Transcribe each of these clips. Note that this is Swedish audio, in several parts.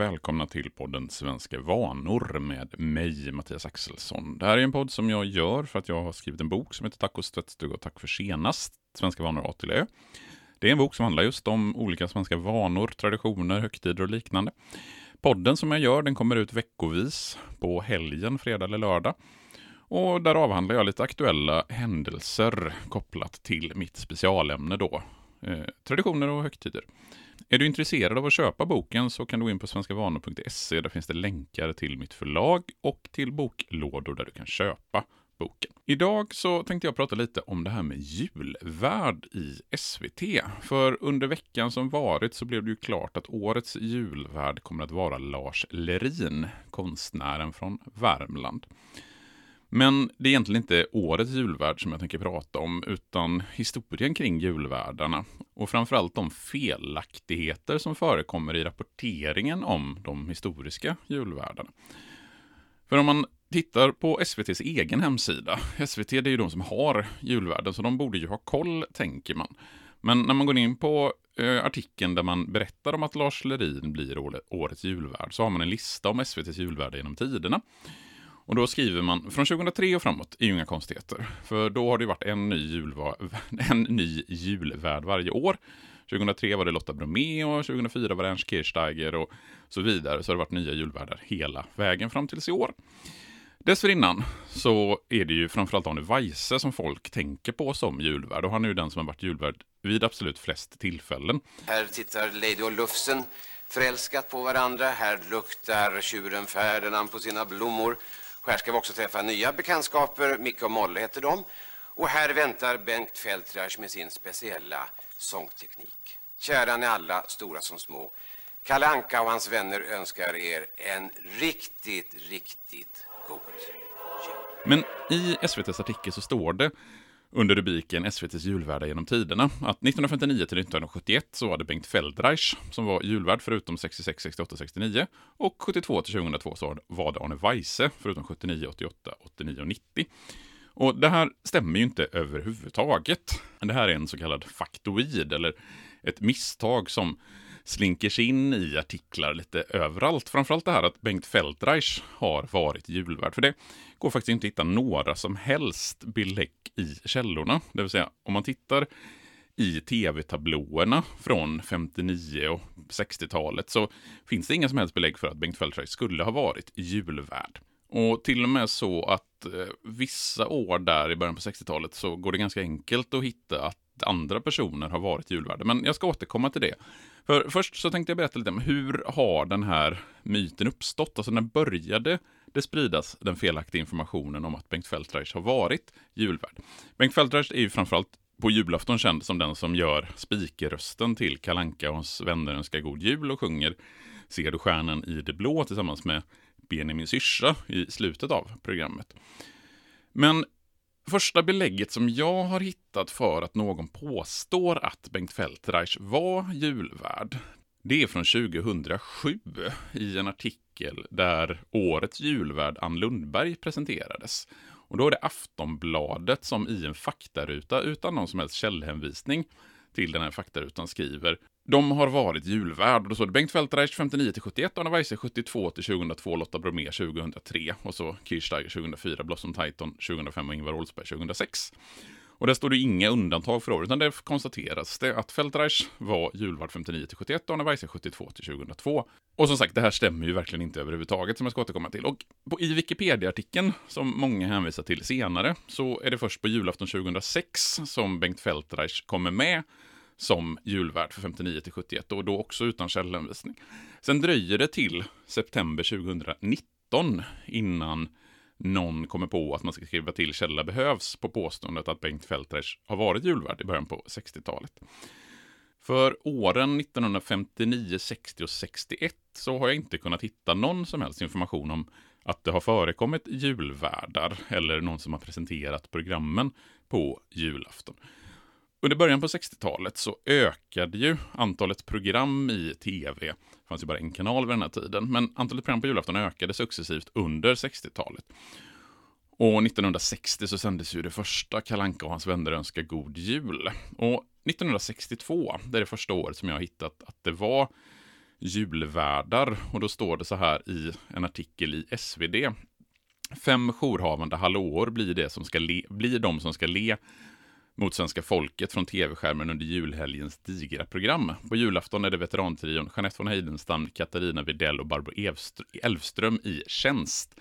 välkomna till podden Svenska vanor med mig, Mattias Axelsson. Det här är en podd som jag gör för att jag har skrivit en bok som heter Tacos tvättstuga och tack för senast, Svenska vanor A till Ö. Det är en bok som handlar just om olika svenska vanor, traditioner, högtider och liknande. Podden som jag gör, den kommer ut veckovis på helgen, fredag eller lördag. Och där avhandlar jag lite aktuella händelser kopplat till mitt specialämne då, eh, traditioner och högtider. Är du intresserad av att köpa boken så kan du gå in på svenskavanor.se. Där finns det länkar till mitt förlag och till boklådor där du kan köpa boken. Idag så tänkte jag prata lite om det här med julvärd i SVT. För under veckan som varit så blev det ju klart att årets julvärd kommer att vara Lars Lerin, konstnären från Värmland. Men det är egentligen inte årets julvärd som jag tänker prata om, utan historien kring julvärdarna. Och framförallt de felaktigheter som förekommer i rapporteringen om de historiska julvärdarna. För om man tittar på SVTs egen hemsida, SVT det är ju de som har julvärden, så de borde ju ha koll, tänker man. Men när man går in på eh, artikeln där man berättar om att Lars Lerin blir årets julvärd, så har man en lista om SVTs julvärdar genom tiderna. Och då skriver man, från 2003 och framåt är ju inga konstigheter. För då har det varit en ny, julva, en ny julvärd varje år. 2003 var det Lotta Bromé och 2004 var det Ernst Kirchsteiger och så vidare. Så har det varit nya julvärdar hela vägen fram tills i år. Dessförinnan så är det ju framförallt Arne Weise som folk tänker på som julvärd och han är ju den som har varit julvärd vid absolut flest tillfällen. Här tittar Lady och Lufsen förälskat på varandra. Här luktar tjuren Ferdinand på sina blommor. Här ska vi också träffa nya bekantskaper. Micke och Molle heter de. Och här väntar Bengt Feldreich med sin speciella sångteknik. Kära ni alla, stora som små. Kalle Anka och hans vänner önskar er en riktigt, riktigt god jul. Men i SVTs artikel så står det under rubriken SVTs julvärdar genom tiderna att 1959 till 1971 så var det Bengt Feldreich som var julvärd förutom 66, 68, 69 och 72 till 2002 så var det Arne Weise förutom 79, 88, 89 och 90. Och det här stämmer ju inte överhuvudtaget. Det här är en så kallad faktoid eller ett misstag som slinker sig in i artiklar lite överallt. Framförallt det här att Bengt Feldreich har varit julvärd. För det går faktiskt inte att hitta några som helst belägg i källorna. Det vill säga, om man tittar i tv-tablåerna från 59 och 60-talet så finns det inga som helst belägg för att Bengt Feldreich skulle ha varit julvärd. Och till och med så att eh, vissa år där i början på 60-talet så går det ganska enkelt att hitta att andra personer har varit julvärdar. Men jag ska återkomma till det. För först så tänkte jag berätta lite om hur har den här myten uppstått? Alltså när började det spridas den felaktiga informationen om att Bengt Feldreich har varit julvärd? Bengt Feldreich är ju framförallt på julafton känd som den som gör spikerrösten till Kalanka och hans vänner önskar god jul och sjunger Ser du stjärnan i det blå tillsammans med Benjamin Syrsa i slutet av programmet. Men första belägget som jag har hittat för att någon påstår att Bengt Feldreich var julvärd, det är från 2007 i en artikel där årets julvärd Ann Lundberg presenterades. Och då är det Aftonbladet som i en faktaruta utan någon som helst källhänvisning till den här faktarutan skriver de har varit julvärd. Då står det Bengt Feldreich 59 till 71, Anna Weise 72 till 2002, Lotta Bromé 2003 och så Kirchsteiger 2004, Blossom Titan 2005 och Ingvar Oldsberg 2006. Och där står det inga undantag för år, utan där konstateras det att Feldreich var julvärd 59 till 71 och Anna Weise 72 till 2002. Och som sagt, det här stämmer ju verkligen inte överhuvudtaget, som jag ska återkomma till. Och på, i Wikipedia-artikeln, som många hänvisar till senare, så är det först på julafton 2006 som Bengt Feldreich kommer med som julvärd för 59 till 71 och då också utan källhänvisning. Sen dröjer det till september 2019 innan någon kommer på att man ska skriva till källa behövs på påståendet att Bengt Feldreich har varit julvärd i början på 60-talet. För åren 1959, 60 och 61 så har jag inte kunnat hitta någon som helst information om att det har förekommit julvärdar eller någon som har presenterat programmen på julafton. Under början på 60-talet så ökade ju antalet program i tv. Det fanns ju bara en kanal vid den här tiden, men antalet program på julafton ökade successivt under 60-talet. Och 1960 så sändes ju det första Kalanka och hans vänner önskar god jul. Och 1962, det är det första året som jag har hittat att det var julvärdar. Och då står det så här i en artikel i SvD. Fem jourhavande hallåor blir, det som ska le, blir de som ska le mot svenska folket från tv-skärmen under julhelgens digra program. På julafton är det veterantrion Jeanette von Heidenstam, Katarina Videll och Barbro Elfström i tjänst.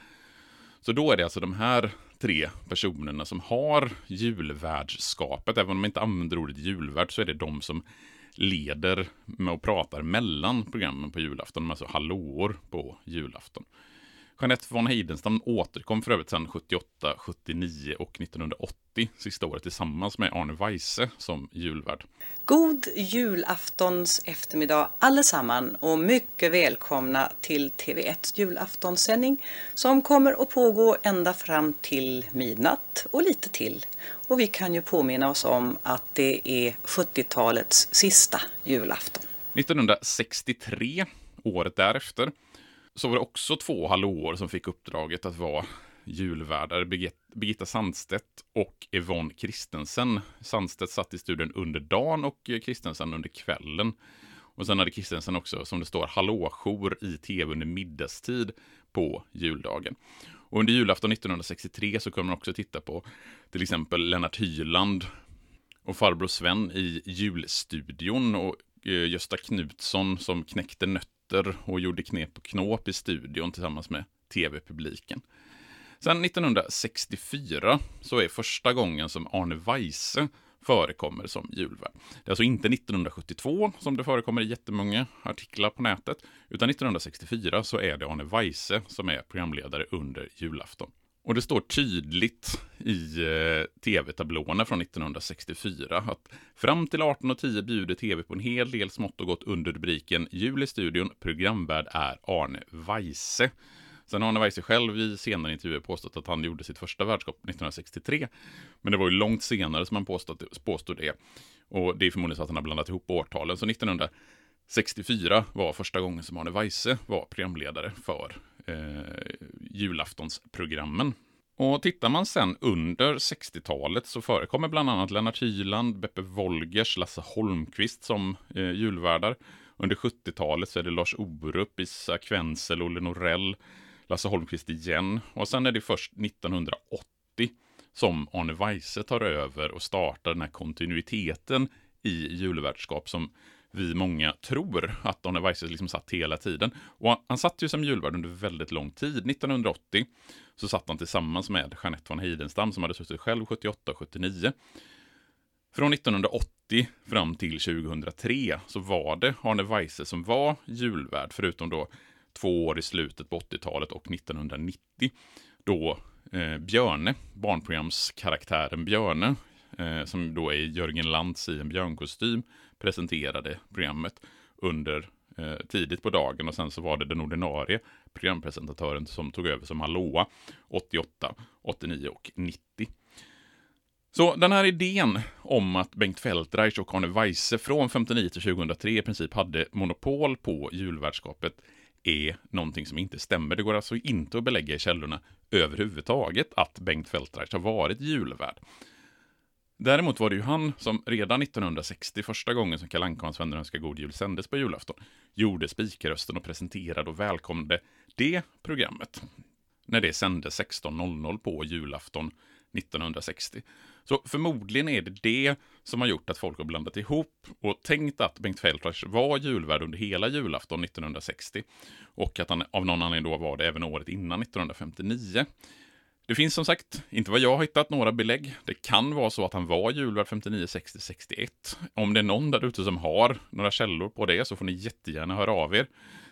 Så då är det alltså de här tre personerna som har julvärdskapet. Även om de inte använder ordet julvärd så är det de som leder med och pratar mellan programmen på julafton, alltså hallåor på julafton. Jeanette von Heidenstam återkom för övrigt sedan 78, 79 och 1980, sista året tillsammans med Arne Weise som julvärd. God julaftons eftermiddag allesamman och mycket välkomna till TV1 julaftonssändning som kommer att pågå ända fram till midnatt och lite till. Och vi kan ju påminna oss om att det är 70-talets sista julafton. 1963, året därefter, så var det också två hallåor som fick uppdraget att vara julvärdar. Birgitta Sandstedt och Yvonne Kristensen. Sandstedt satt i studion under dagen och Kristensen under kvällen. Och sen hade Kristensen också, som det står, hallåjour i tv under middagstid på juldagen. Och under julafton 1963 så kommer man också titta på till exempel Lennart Hyland och farbror Sven i julstudion och eh, Gösta Knutsson som knäckte nötter nötter och gjorde knep och knåp i studion tillsammans med tv-publiken. Sen 1964 så är första gången som Arne Weise förekommer som julvärd. Det är alltså inte 1972 som det förekommer i jättemånga artiklar på nätet, utan 1964 så är det Arne Weise som är programledare under julafton. Och det står tydligt i eh, tv-tablåerna från 1964 att fram till 18.10 bjuder tv på en hel del smått och gott under rubriken Jul i studion, programvärd är Arne Weise. Sen har Arne Weise själv i senare intervjuer påstått att han gjorde sitt första värdskap 1963. Men det var ju långt senare som han påstod, påstod det. Och det är förmodligen så att han har blandat ihop årtalen. Så 1964 var första gången som Arne Weise var programledare för Eh, julaftonsprogrammen. Och tittar man sen under 60-talet så förekommer bland annat Lennart Hyland, Beppe Wolgers, Lasse Holmqvist som eh, julvärdar. Under 70-talet så är det Lars Orup, Isak Wenzel, Olle Norell, Lasse Holmqvist igen. Och sen är det först 1980 som Arne Weise tar över och startar den här kontinuiteten i julvärdskap som vi många tror att Arne Weise liksom satt hela tiden. Och han satt ju som julvärd under väldigt lång tid. 1980 så satt han tillsammans med Jeanette von Heidenstam som hade suttit själv 78 och 79. Från 1980 fram till 2003 så var det Arne Weise som var julvärd, förutom då två år i slutet på 80-talet och 1990. Då eh, Björne, barnprogramskaraktären Björne, eh, som då är Jörgen Lantz i en björnkostym, presenterade programmet under eh, tidigt på dagen och sen så var det den ordinarie programpresentatören som tog över som hallåa 88, 89 och 90. Så den här idén om att Bengt Feldreich och Arne Weise från 59 till 2003 i princip hade monopol på julvärdskapet är någonting som inte stämmer. Det går alltså inte att belägga i källorna överhuvudtaget att Bengt Feldreich har varit julvärd. Däremot var det ju han som redan 1960, första gången som Kalle Anka och hans vänner önskar god jul sändes på julafton, gjorde spikrösten och presenterade och välkomnade det programmet. När det sändes 16.00 på julafton 1960. Så förmodligen är det det som har gjort att folk har blandat ihop och tänkt att Bengt Feldreich var julvärd under hela julafton 1960 och att han av någon anledning då var det även året innan 1959. Det finns som sagt, inte vad jag har hittat, några belägg. Det kan vara så att han var julvärd 59, 60, 61. Om det är någon där ute som har några källor på det så får ni jättegärna höra av er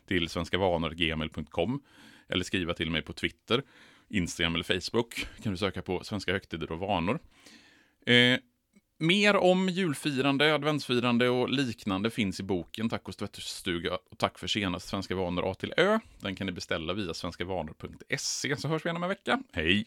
till svenskavanor.gmail.com eller skriva till mig på Twitter, Instagram eller Facebook. kan du söka på Svenska högtider och vanor. Eh, Mer om julfirande, adventsfirande och liknande finns i boken Tack och tvättstuga och tack för senast Svenska vanor A till Ö. Den kan ni beställa via svenskavanor.se så hörs vi igen om en vecka. Hej!